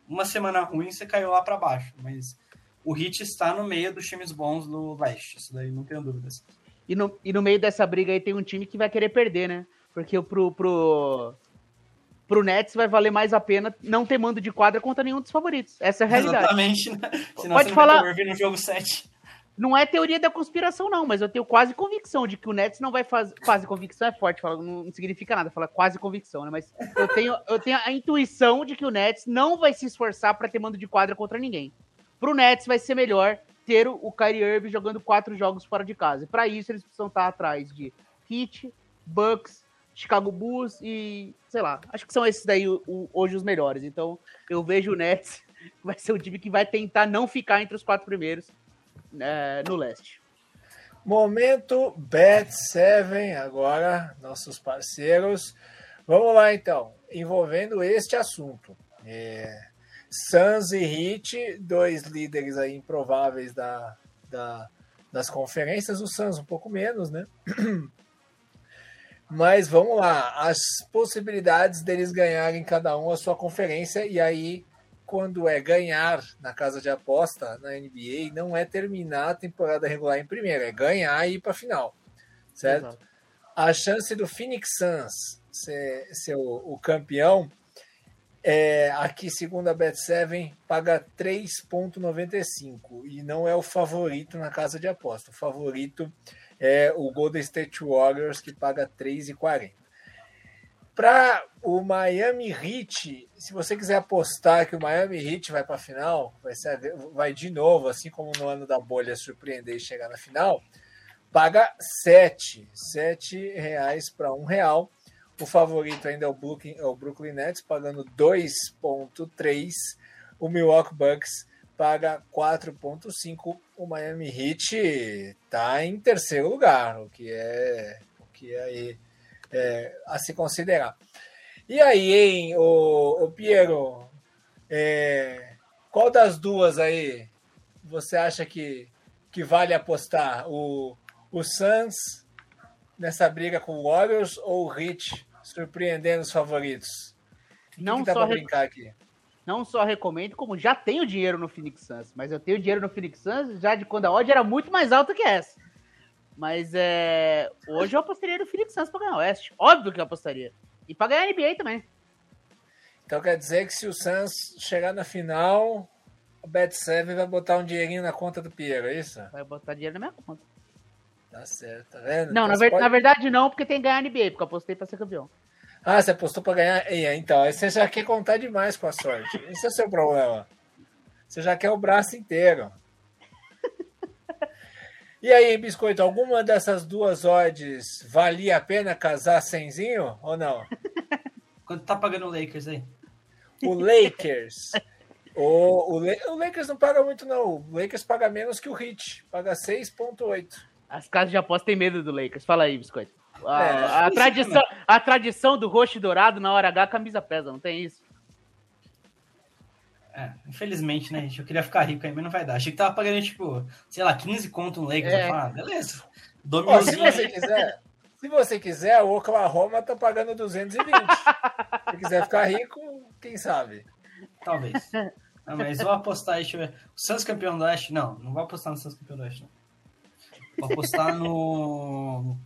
uma semana ruim você caiu lá para baixo, mas o Hit está no meio dos times bons do leste, isso daí não tenho dúvidas. E no, e no meio dessa briga aí tem um time que vai querer perder, né? Porque pro, pro, pro Nets vai valer mais a pena não ter mando de quadra contra nenhum dos favoritos. Essa é a realidade. Exatamente, né? Senão Pode falar. no jogo 7. Não é teoria da conspiração, não, mas eu tenho quase convicção de que o Nets não vai fazer. Quase convicção é forte, fala, não significa nada, fala quase convicção, né? Mas eu tenho, eu tenho a intuição de que o Nets não vai se esforçar para ter mando de quadra contra ninguém. Pro Nets vai ser melhor ter o Kyrie Irving jogando quatro jogos fora de casa. E para isso eles precisam estar atrás de Heat, Bucks, Chicago Bulls e, sei lá, acho que são esses daí o, o, hoje os melhores. Então, eu vejo o Nets (laughs) vai ser o time que vai tentar não ficar entre os quatro primeiros é, no leste. Momento Bet 7 agora, nossos parceiros. Vamos lá então, envolvendo este assunto. É, Suns e Heat, dois líderes aí improváveis da, da, das conferências, o Suns um pouco menos, né? (clears throat) Mas vamos lá, as possibilidades deles ganharem cada um a sua conferência, e aí, quando é ganhar na casa de aposta na NBA, não é terminar a temporada regular em primeiro, é ganhar e ir para a final, certo? Exato. A chance do Phoenix Suns ser, ser o, o campeão, é, aqui, segundo a Bet7, paga 3,95 e não é o favorito na casa de aposta. O favorito é o Golden State Warriors, que paga 3,40. Para o Miami Heat, se você quiser apostar que o Miami Heat vai para a final, vai, ser, vai de novo, assim como no ano da bolha, surpreender e chegar na final, paga 7, 7 reais para 1 real. O favorito ainda é o Brooklyn, é o Brooklyn Nets, pagando 2,3. O Milwaukee Bucks paga 4,5. O Miami Heat está em terceiro lugar, o que é, o que é, é a se considerar. E aí, hein, o, o Piero, é, qual das duas aí você acha que, que vale apostar? O, o Suns nessa briga com o Warriors ou o Heat surpreendendo os favoritos? Não que dá só brincar aqui? Não só recomendo, como já tenho dinheiro no Phoenix Suns. Mas eu tenho dinheiro no Phoenix Suns já de quando a odd era muito mais alta que essa. Mas é, hoje eu apostaria no Phoenix Suns para ganhar o Oeste. Óbvio que eu apostaria. E para ganhar a NBA também. Então quer dizer que se o Suns chegar na final, o Bet 7 vai botar um dinheirinho na conta do Piero, é isso? Vai botar dinheiro na minha conta. Tá certo, tá vendo? Não, então na, ver, pode... na, verdade não, porque tem que ganhar a NBA, porque eu apostei para ser campeão. Ah, você apostou para ganhar. Então, aí você já quer contar demais com a sorte. Esse é o seu problema. Você já quer o braço inteiro. E aí, Biscoito, alguma dessas duas odds valia a pena casar semzinho ou não? Quanto tá pagando o Lakers aí? O Lakers. (laughs) o, o, o, Lakers não paga muito, não. O Lakers paga menos que o Heat. Paga 6,8. As casas de aposta têm medo do Lakers. Fala aí, Biscoito. A, é, a tradição, a tradição do roxo e dourado na hora H, a camisa pesa, não tem isso? É, infelizmente, né, gente? Eu queria ficar rico aí, mas não vai dar. Achei que tava pagando, tipo, sei lá, 15 conto no Lakers. É. Ah, beleza. Ó, se você quiser, se você quiser, o Oklahoma tá pagando 220. se quiser ficar rico, quem sabe? Talvez. Não, mas vou apostar aí, deixa eu ver. O Santos campeão do Oeste? Não, não vou apostar no Santos campeão do Oeste, não. Vou apostar no.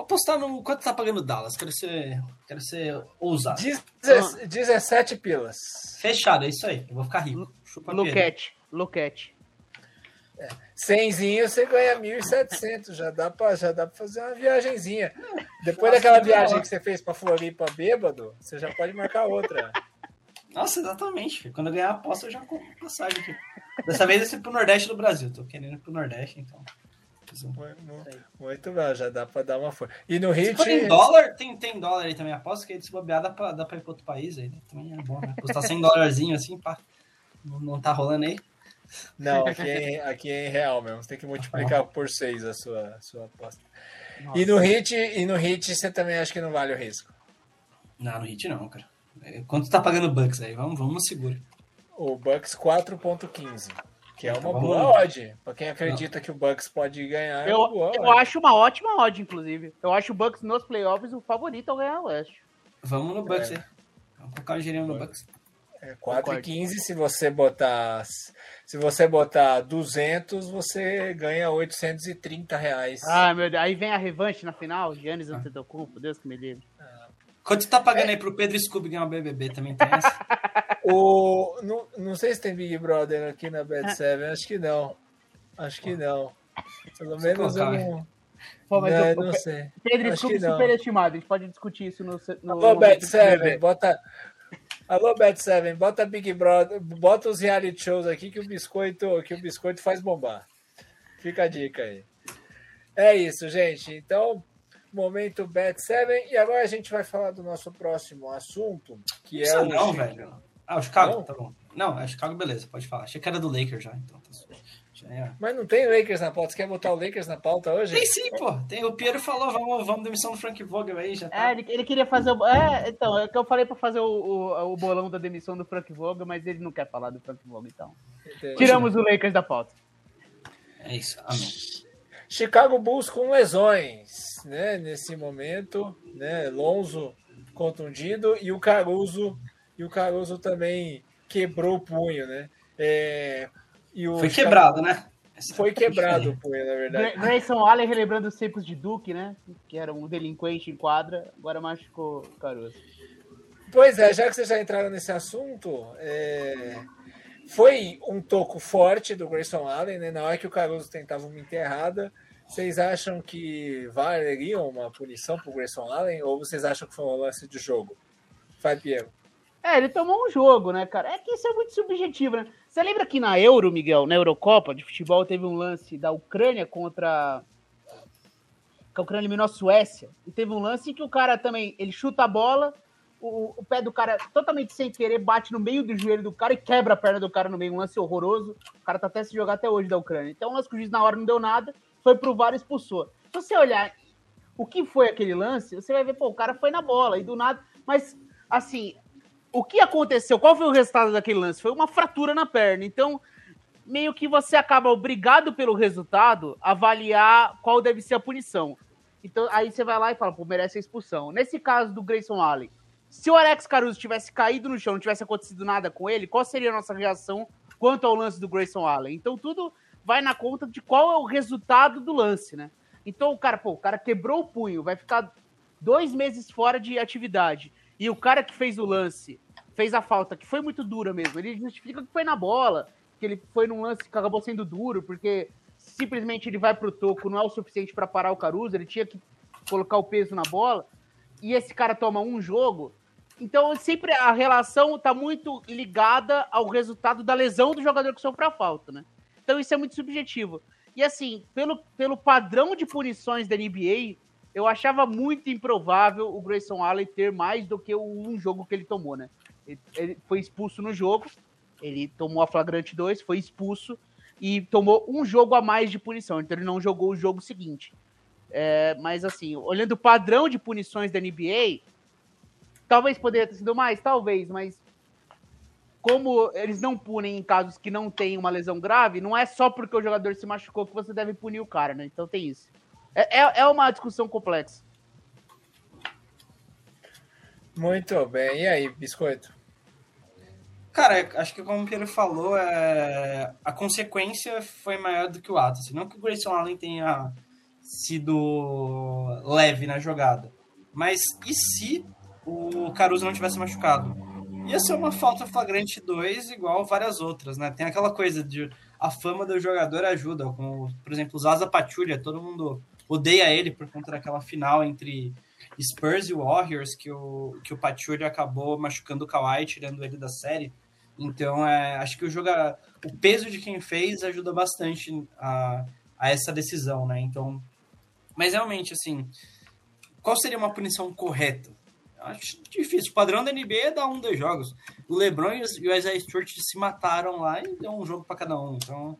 Vou apostar no. Quanto tá pagando o Dallas? Quero ser. Quero ser ousado. Deze- 17 pilas. Fechado, é isso aí. Eu vou ficar rico. Chupa. Luquete, Luquete. Cenzinho você ganha 1.700. Já dá pra, já dá pra fazer uma viagenzinha. Depois Nossa, daquela que viagem que você fez pra Floripa bêbado, você já pode marcar outra. Nossa, exatamente. Quando eu ganhar a aposta, eu já compro passagem aqui. Dessa vez vai ser pro Nordeste do Brasil. Tô querendo ir pro Nordeste, então. Muito, muito bem, já dá pra dar uma força. E no Se Hit. for em dólar, tem, tem dólar aí também. Aposto que se bobear dá pra, dá pra ir pra outro país aí. né? Também é bom, né? Custar 100 dólarzinho assim, pá. Não, não tá rolando aí. Não, aqui é, em- aqui é em real mesmo. Você tem que multiplicar por 6 a sua, a sua aposta. E no Hit, e no Hit você também acha que não vale o risco. Não, no Hit não, cara. É, Quanto tá pagando o Bucks aí? Vamos, vamos seguro. O Bucks 4.15. Que é uma boa odd. Pra quem acredita que o Bucks pode ganhar, é Eu, uma boa eu acho uma ótima odd, inclusive. Eu acho o Bucks nos playoffs o favorito ao ganhar o Oeste. Vamos no Bucks É. aí. Vamos colocar um dinheirinho no Bucks. É 4,15 se você botar se você botar 200, você ganha 830 reais. Ah, meu Deus. Aí vem a revanche na final. Giannis Antetokounmpo. Deus que me livre. Quanto tá pagando aí pro Pedro Scooby ganhar o BBB? Também tem essa? (laughs) O, não, não sei se tem Big Brother aqui na É. Bet 7, acho que não. Acho que não. Pelo Você menos eu colocar, não, Pô, mas não, o- o não sei. Pedro Scooby superestimado. A gente pode discutir isso no. no Alô, 7, BBB. bota. Alô, Bet 7, bota Big Brother, bota os reality shows aqui que o biscoito, que o biscoito faz bombar. Fica a dica aí. É isso, gente. Então, momento Bet 7 e agora a gente vai falar do nosso próximo assunto, que é o não, velho. Ah, o Chicago, Não? tá bom. Não, é Chicago, beleza, pode falar. Achei que era do Lakers já, então. Tá já é. Mas não tem Lakers na pauta. Você quer botar o Lakers na pauta hoje? Tem sim, pô. Tem, o Piero falou, vamos, vamos demissão do Frank Vogel aí, já tá. É, ele, ele queria fazer o. É, então, é que eu falei pra fazer o, o, o bolão da demissão do Frank Vogel, mas ele não quer falar do Frank Vogel, então. Entendi. Tiramos o Lakers da pauta. É isso, amém. Chicago Bulls com lesões, né? Nesse momento, né? Lonzo contundido e o Caruso e o Caruso também quebrou o punho, né? É, e o Foi Chicago- quebrado, né? Foi quebrado o punho, na verdade. Grayson Allen relembrando os tempos de Duke, né? Que era um delinquente em quadra, agora machucou o Caruso. Pois é, já que vocês já entraram nesse assunto, é, foi um toco forte do Grayson Allen, né? Na hora que o Caruso tentava uma enterrada, vocês acham que valeria uma punição pro Grayson Allen ou vocês acham que foi um lance de jogo? Vai, Piero. É, ele tomou um jogo, né, cara? É que isso é muito subjetivo, né? Você lembra que na Euro, Miguel, na Eurocopa de futebol, teve um lance da Ucrânia contra. Que a Ucrânia eliminou a Suécia. E teve um lance em que o cara também. Ele chuta a bola, o, pé do cara totalmente sem querer bate no meio do joelho do cara e quebra a perna do cara no meio. Um lance horroroso. O cara tá até se jogar até hoje da Ucrânia. Então, um lance que o juiz na hora não deu nada, foi pro VAR e expulsou. Se você olhar o que foi aquele lance, você vai ver, pô, o cara foi na bola e do nada. Mas, assim, o que aconteceu? Qual foi o resultado daquele lance? Foi uma fratura na perna. Então, meio que você acaba obrigado pelo resultado avaliar qual deve ser a punição. Então, aí você vai lá e fala, pô, merece a expulsão. Nesse caso do Grayson Allen, se o Alex Caruso tivesse caído no chão, não tivesse acontecido nada com ele, qual seria a nossa reação quanto ao lance do Grayson Allen? Então, tudo vai na conta de qual é o resultado do lance, né? Então, o cara, pô, o cara quebrou o punho, vai ficar dois meses fora de atividade. E o cara que fez o lance, fez a falta, que foi muito dura mesmo, ele justifica que foi na bola, que ele foi num lance que acabou sendo duro, porque simplesmente ele vai pro toco, não é o suficiente para parar o Caruso, ele tinha que colocar o peso na bola, e esse cara toma um jogo. Então, sempre a relação tá muito ligada ao resultado da lesão do jogador que sofreu a falta, né? Então, isso é muito subjetivo. E assim, pelo, pelo padrão de punições da NBA, eu achava muito improvável o Grayson Allen ter mais do que um jogo que ele tomou, né? Ele, ele foi expulso no jogo, ele tomou a flagrante 2, foi expulso e tomou um jogo a mais de punição, então ele não jogou o jogo seguinte. É, mas assim, olhando o padrão de punições da NBA, talvez poderia ter sido mais, talvez, mas como eles não punem em casos que não tem uma lesão grave, não é só porque o jogador se machucou que você deve punir o cara, né? Então tem isso. É, é, é uma discussão complexa. Muito bem. E aí, Biscoito? Cara, acho que como o Pedro falou, é... a consequência foi maior do que o ato. Assim, não que o Grayson Allen tenha sido leve na jogada, mas e se o Caruso não tivesse machucado? Ia ser uma falta flagrante 2 igual várias outras, né? Tem aquela coisa de a fama do jogador ajuda, como, por exemplo, o Zaza Pachulia, todo mundo odeia ele por conta daquela final entre Spurs e Warriors, que o, que o Pachulia acabou machucando o Kawhi, tirando ele da série. Então, é, acho que o joga, o peso de quem fez ajuda bastante a, a essa decisão, né? Então, mas realmente, assim, qual seria uma punição correta? Acho difícil. O padrão da NBA é dar um, dois jogos. O LeBron e o Isaiah Stewart se mataram lá e deu um jogo para cada um. Então,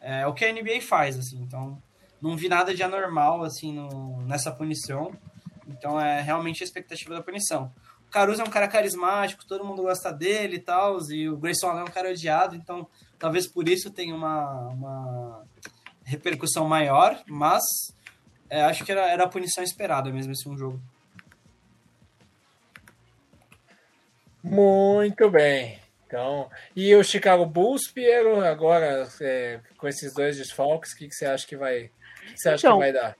é o que a NBA faz, assim. Então, não vi nada de anormal, assim, no, nessa punição. Então, é realmente a expectativa da punição. O Caruso é um cara carismático, todo mundo gosta dele e tal, e o Grayson Allen é um cara odiado, então talvez por isso tenha uma, uma repercussão maior, mas é, acho que era, era a punição esperada mesmo esse um jogo. Muito bem. Então, e o Chicago Bulls, Piero, agora é, com esses dois desfalques, o que, que você acha que vai, que você acha Então, que vai dar?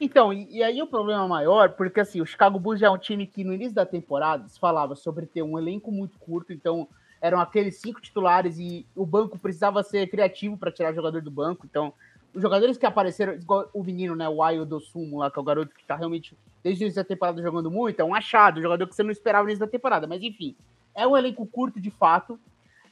Então, e, e aí o problema maior, porque assim, o Chicago Bulls já é um time que no início da temporada se falava sobre ter um elenco muito curto, então eram aqueles cinco titulares e o banco precisava ser criativo para tirar o jogador do banco, então os jogadores que apareceram, o menino, né, o Ayo do Sumo lá, que é o garoto que tá realmente desde o início da temporada jogando muito, é um achado, um jogador que você não esperava no início da temporada, mas enfim, é um elenco curto de fato,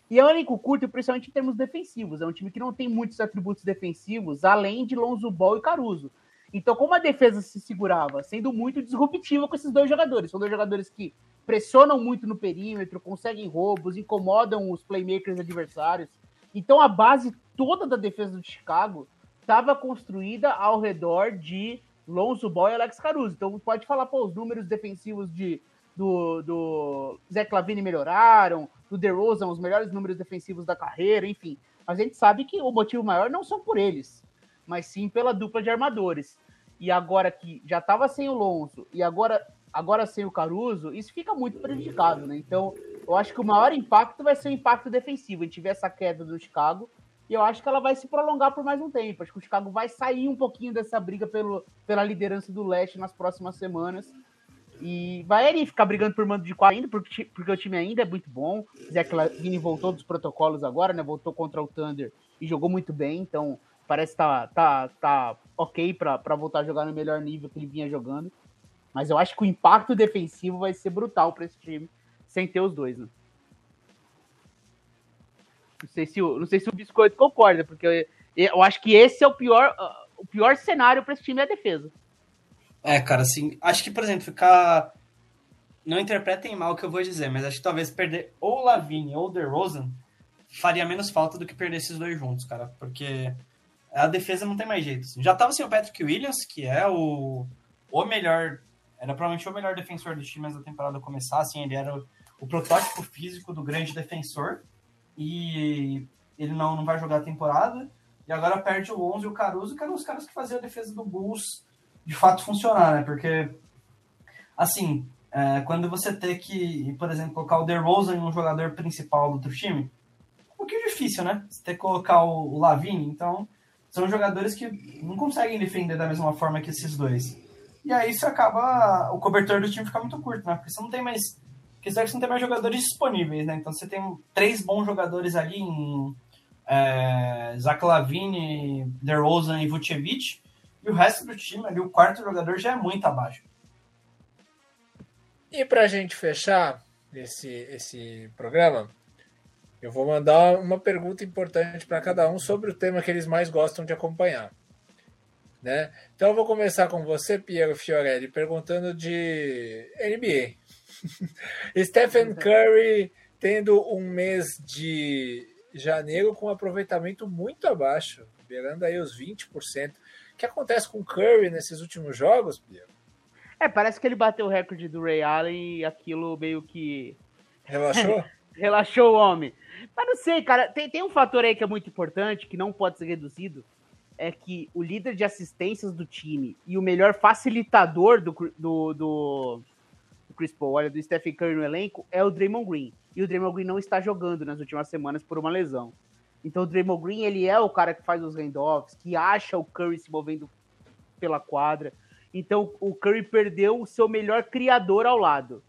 e é um elenco curto, principalmente em termos defensivos, é um time que não tem muitos atributos defensivos, além de Lonzo Ball e Caruso. Então, como a defesa se segurava, sendo muito disruptiva com esses dois jogadores. São dois jogadores que pressionam muito no perímetro, conseguem roubos, incomodam os playmakers adversários. Então, a base toda da defesa do Chicago estava construída ao redor de Lonzo Ball e Alex Caruso. Então, pode falar, pô, os números defensivos de, do, do Zé Clavini melhoraram, do DeRozan, os melhores números defensivos da carreira, enfim. A gente sabe que o motivo maior não são por eles, mas sim pela dupla de armadores e agora que já estava sem o Lonzo e agora, agora sem o Caruso, isso fica muito prejudicado, né? Então, eu acho que o maior impacto vai ser o impacto defensivo. A gente vê essa queda do Chicago e eu acho que ela vai se prolongar por mais um tempo. Acho que o Chicago vai sair um pouquinho dessa briga pelo, pela liderança do leste nas próximas semanas. E vai ali ficar brigando por mando de quadro ainda, porque, porque o time ainda é muito bom. Zé Clavini voltou dos protocolos agora, né? Voltou contra o Thunder e jogou muito bem. Então, parece tá, tá, tá ok para voltar a jogar no melhor nível que ele vinha jogando. Mas eu acho que o impacto defensivo vai ser brutal para esse time, sem ter os dois, né? Não sei se o, não sei se o Biscoito concorda, porque eu, eu acho que esse é o pior, uh, o pior cenário para esse time é a defesa. É, cara, assim, acho que, por exemplo, ficar. Não interpretem mal o que eu vou dizer, mas acho que talvez perder ou Lavigne ou DeRozan faria menos falta do que perder esses dois juntos, cara. Porque a defesa não tem mais jeito. Já tava sem o Patrick Williams, que é o, o melhor, era provavelmente o melhor defensor do time antes da temporada começar, assim, ele era o, o, protótipo físico do grande defensor, e ele não, não vai jogar a temporada, e agora perde o Lonzo e o Caruso, que eram os caras que faziam a defesa do Bulls de fato funcionar, né, porque, assim, é, quando você tem que, por exemplo, colocar o DeRozan em um jogador principal do outro time, é um pouquinho difícil, né, você ter que colocar o, Lavine, então são jogadores que não conseguem defender da mesma forma que esses dois. E aí isso acaba. O cobertor do time fica muito curto, né? Porque você não tem mais. Porque você não tem mais jogadores disponíveis, né? Então você tem três bons jogadores ali em é, Zach Lavine, DeRozan e Vucevic. E o resto do time ali, o quarto jogador já é muito abaixo. E pra gente fechar esse, esse programa, eu vou mandar uma pergunta importante para cada um sobre o tema que eles mais gostam de acompanhar. Né? Então eu vou começar com você, Piero Fiorelli, perguntando de NBA. (laughs) Stephen Curry tendo um mês de janeiro com um aproveitamento muito abaixo, beirando aí os 20%. O que acontece com o Curry nesses últimos jogos, Piero? É, parece que ele bateu o recorde do Ray Allen e aquilo meio que. (laughs) Relaxou? Relaxou o homem. Mas não sei, cara. Tem, tem um fator aí que é muito importante, que não pode ser reduzido. É que o líder de assistências do time e o melhor facilitador do, do, do, do Chris Paul, olha do Stephen Curry no elenco, é o Draymond Green. E o Draymond Green não está jogando nas últimas semanas por uma lesão. Então o Draymond Green, ele é o cara que faz os handoffs, que acha o Curry se movendo pela quadra. Então o Curry perdeu o seu melhor criador ao lado.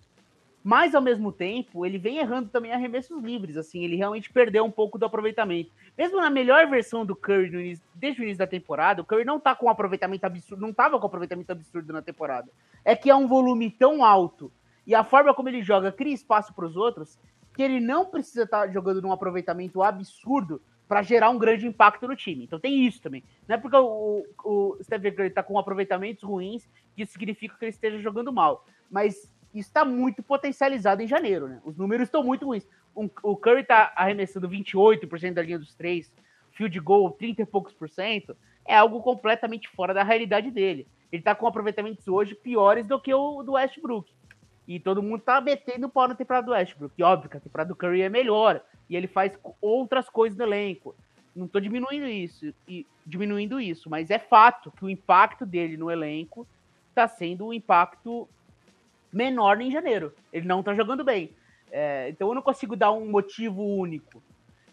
Mas ao mesmo tempo, ele vem errando também arremessos livres, assim, ele realmente perdeu um pouco do aproveitamento. Mesmo na melhor versão do Curry início, desde o início da temporada, o Curry não tá com um aproveitamento absurdo, não tava com um aproveitamento absurdo na temporada. É que é um volume tão alto e a forma como ele joga cria espaço para os outros que ele não precisa estar tá jogando num aproveitamento absurdo para gerar um grande impacto no time. Então tem isso também. Não é porque o, o Stephen Curry está com aproveitamentos ruins que isso significa que ele esteja jogando mal. Mas está muito potencializado em janeiro, né? Os números estão muito ruins. Um, o Curry está arremessando 28% da linha dos três, field goal 30 e poucos por cento. É algo completamente fora da realidade dele. Ele está com aproveitamentos hoje piores do que o do Westbrook. E todo mundo tá metendo pau na temporada do Westbrook. E óbvio que a temporada do Curry é melhor. E ele faz outras coisas no elenco. Não tô diminuindo isso, e diminuindo isso, mas é fato que o impacto dele no elenco está sendo um impacto menor em janeiro. Ele não tá jogando bem. É, então eu não consigo dar um motivo único.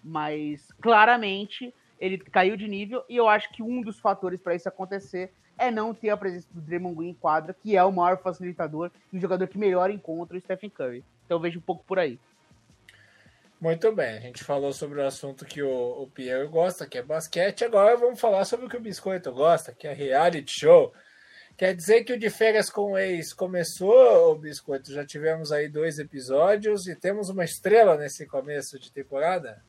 Mas claramente ele caiu de nível e eu acho que um dos fatores para isso acontecer é não ter a presença do Draymond Green em quadra, que é o maior facilitador e o jogador que melhor encontra o Stephen Curry. Então eu vejo um pouco por aí. Muito bem, a gente falou sobre o assunto que o, o Pierre gosta, que é basquete. Agora vamos falar sobre o que o Biscoito gosta, que é reality show. Quer dizer que o de férias com o ex começou, o Biscoito? Já tivemos aí dois episódios e temos uma estrela nesse começo de temporada?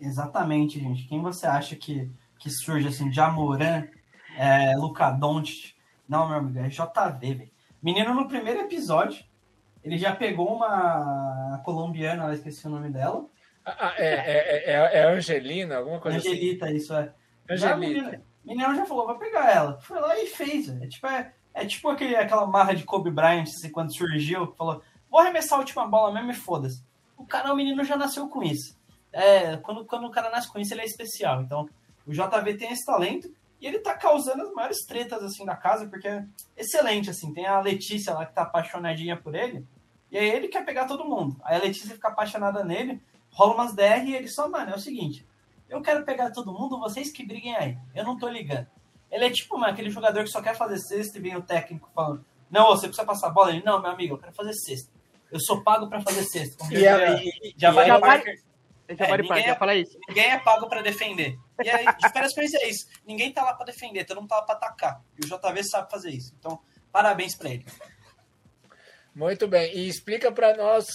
Exatamente, gente. Quem você acha que, que surge assim, Jamoran, é, Luca Doncic? Não, meu amigo, é JV, velho. Menino no primeiro episódio, ele já pegou uma colombiana, eu esqueci o nome dela. Ah, é, é, é, é, Angelina, alguma coisa Angelita, assim? isso é. Angelita. O menino já falou, vai pegar ela. Foi lá e fez. É tipo, é, é tipo aquele, aquela marra de Kobe Bryant, assim, quando surgiu, falou, vou arremessar a última bola mesmo e foda-se. O cara, o menino já nasceu com isso. É, quando, quando o cara nasce com isso, ele é especial. Então, o JV tem esse talento e ele tá causando as maiores tretas, assim, da casa, porque é excelente, assim. Tem a Letícia lá que tá apaixonadinha por ele, e aí ele quer pegar todo mundo. Aí a Letícia fica apaixonada nele, rola umas DR e ele só, mano, é o seguinte, eu quero pegar todo mundo, vocês que briguem aí. Eu não tô ligando. Ele é tipo, mano, aquele jogador que só quer fazer sexta e vem o técnico falando: Não, você precisa passar a bola. Ele, não, meu amigo, eu quero fazer sexta. Eu sou pago pra fazer sexta. e aí, já vai já vai, já vai ninguém, é, falar isso. ninguém é pago pra defender. E aí, de férias com é isso. Ninguém tá lá pra defender, todo mundo tá lá pra atacar. E o JV sabe fazer isso. Então, parabéns pra ele. Muito bem. E explica para nós,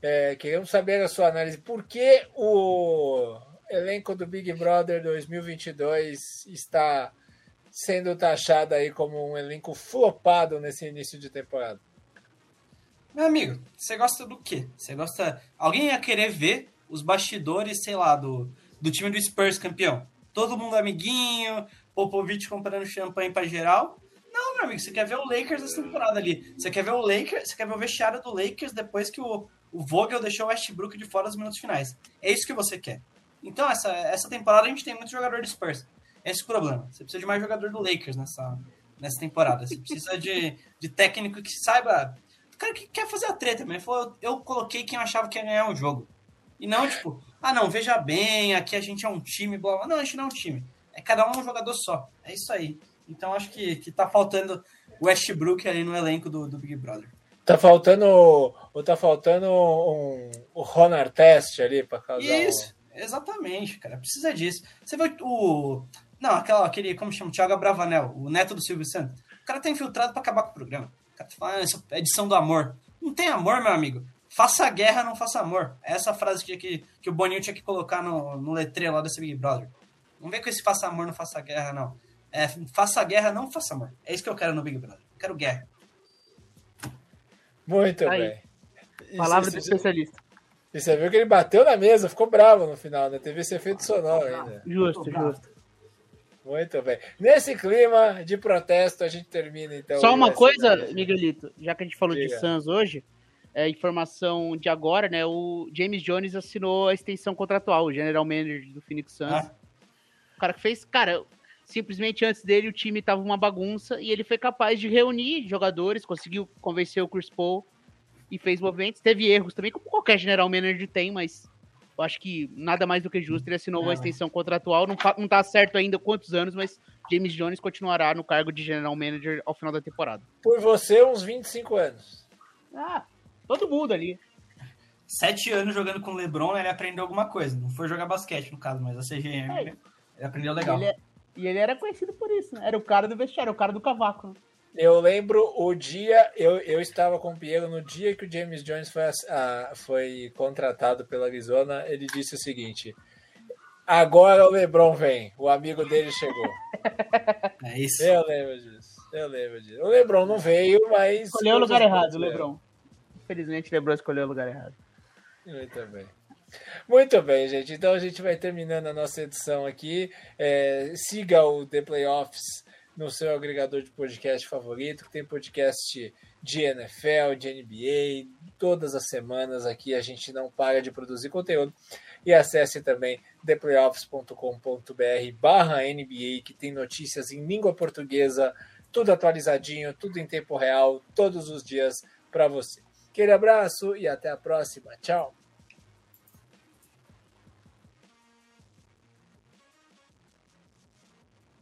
é, queremos saber a sua análise, por que o elenco do Big Brother 2022 está sendo taxado aí como um elenco flopado nesse início de temporada? Meu amigo, você gosta do quê? Você gosta. Alguém ia querer ver os bastidores, sei lá, do, do time do Spurs campeão? Todo mundo amiguinho, Popovich comprando champanhe para geral. Não, meu amigo, você quer ver o Lakers essa temporada ali. Você quer ver o Lakers, você quer ver o vestiário do Lakers depois que o, o Vogel deixou o Westbrook de fora dos minutos finais. É isso que você quer. Então, essa, essa temporada a gente tem muito jogador de Spurs. Esse é o problema. Você precisa de mais jogador do Lakers nessa, nessa temporada. Você precisa de, de técnico que saiba. O cara que quer fazer a treta, mas falou, eu, eu coloquei quem eu achava que ia ganhar o jogo. E não, tipo, ah, não, veja bem, aqui a gente é um time, blá, blá. Não, a gente não é um time. É cada um um jogador só. É isso aí. Então acho que, que tá faltando o Westbrook ali no elenco do, do Big Brother. Tá faltando. Ou tá faltando um, o Ronald Test ali para causar. Isso. Exatamente, cara. Precisa disso. Você vê o. Não, aquela, aquele, como chama? Thiago Bravanel, o neto do Silvio Santos. O cara tá infiltrado para acabar com o programa. O cara tá falando, essa é edição do amor. Não tem amor, meu amigo. Faça guerra, não faça amor. É essa frase que, que, que o Boninho tinha que colocar no, no letreiro lá desse Big Brother. Não vem com esse faça amor, não faça guerra, não. É, faça guerra, não faça amor. É isso que eu quero no Big Brother. Eu quero guerra. Muito Aí. bem. Palavra do especialista. E você viu que ele bateu na mesa, ficou bravo no final, né? Teve esse efeito sonoro ainda. Justo, justo. Muito bem. Nesse clima de protesto, a gente termina então. Só uma coisa, Miguelito, já que a gente falou Diga. de Suns hoje, é, informação de agora, né? O James Jones assinou a extensão contratual, o general manager do Phoenix Suns. Ah. O cara que fez, cara, simplesmente antes dele o time tava uma bagunça e ele foi capaz de reunir jogadores, conseguiu convencer o Chris Paul e fez movimentos. Teve erros também, como qualquer general manager tem, mas eu acho que nada mais do que justo. Ele assinou uma extensão contratual. Não, não tá certo ainda quantos anos, mas James Jones continuará no cargo de general manager ao final da temporada. Por você, uns 25 anos. Ah, todo mundo ali. Sete anos jogando com o LeBron, ele aprendeu alguma coisa. Não foi jogar basquete, no caso, mas a CGM. É. Ele aprendeu legal. E ele, é, e ele, era conhecido por isso, né? Era o cara do vestiário, o cara do cavaco. Né? Eu lembro o dia, eu, eu estava com o Piero no dia que o James Jones foi, a, foi contratado pela Arizona. Ele disse o seguinte: Agora o Lebron vem, o amigo dele chegou. (laughs) É isso. Eu lembro disso. Eu lembro disso. O Lebron não veio, mas. Escolheu o lugar errado, o Lebron. Infelizmente, o Lebron escolheu o lugar errado. Muito bem. Muito bem, gente. Então a gente vai terminando a nossa edição aqui. É, siga o The Playoffs no seu agregador de podcast favorito, que tem podcast de NFL, de NBA, todas as semanas aqui a gente não para de produzir conteúdo. E acesse também theplayoffs.com.br barra NBA, que tem notícias em língua portuguesa, tudo atualizadinho, tudo em tempo real, todos os dias para você. Aquele abraço e até a próxima. Tchau!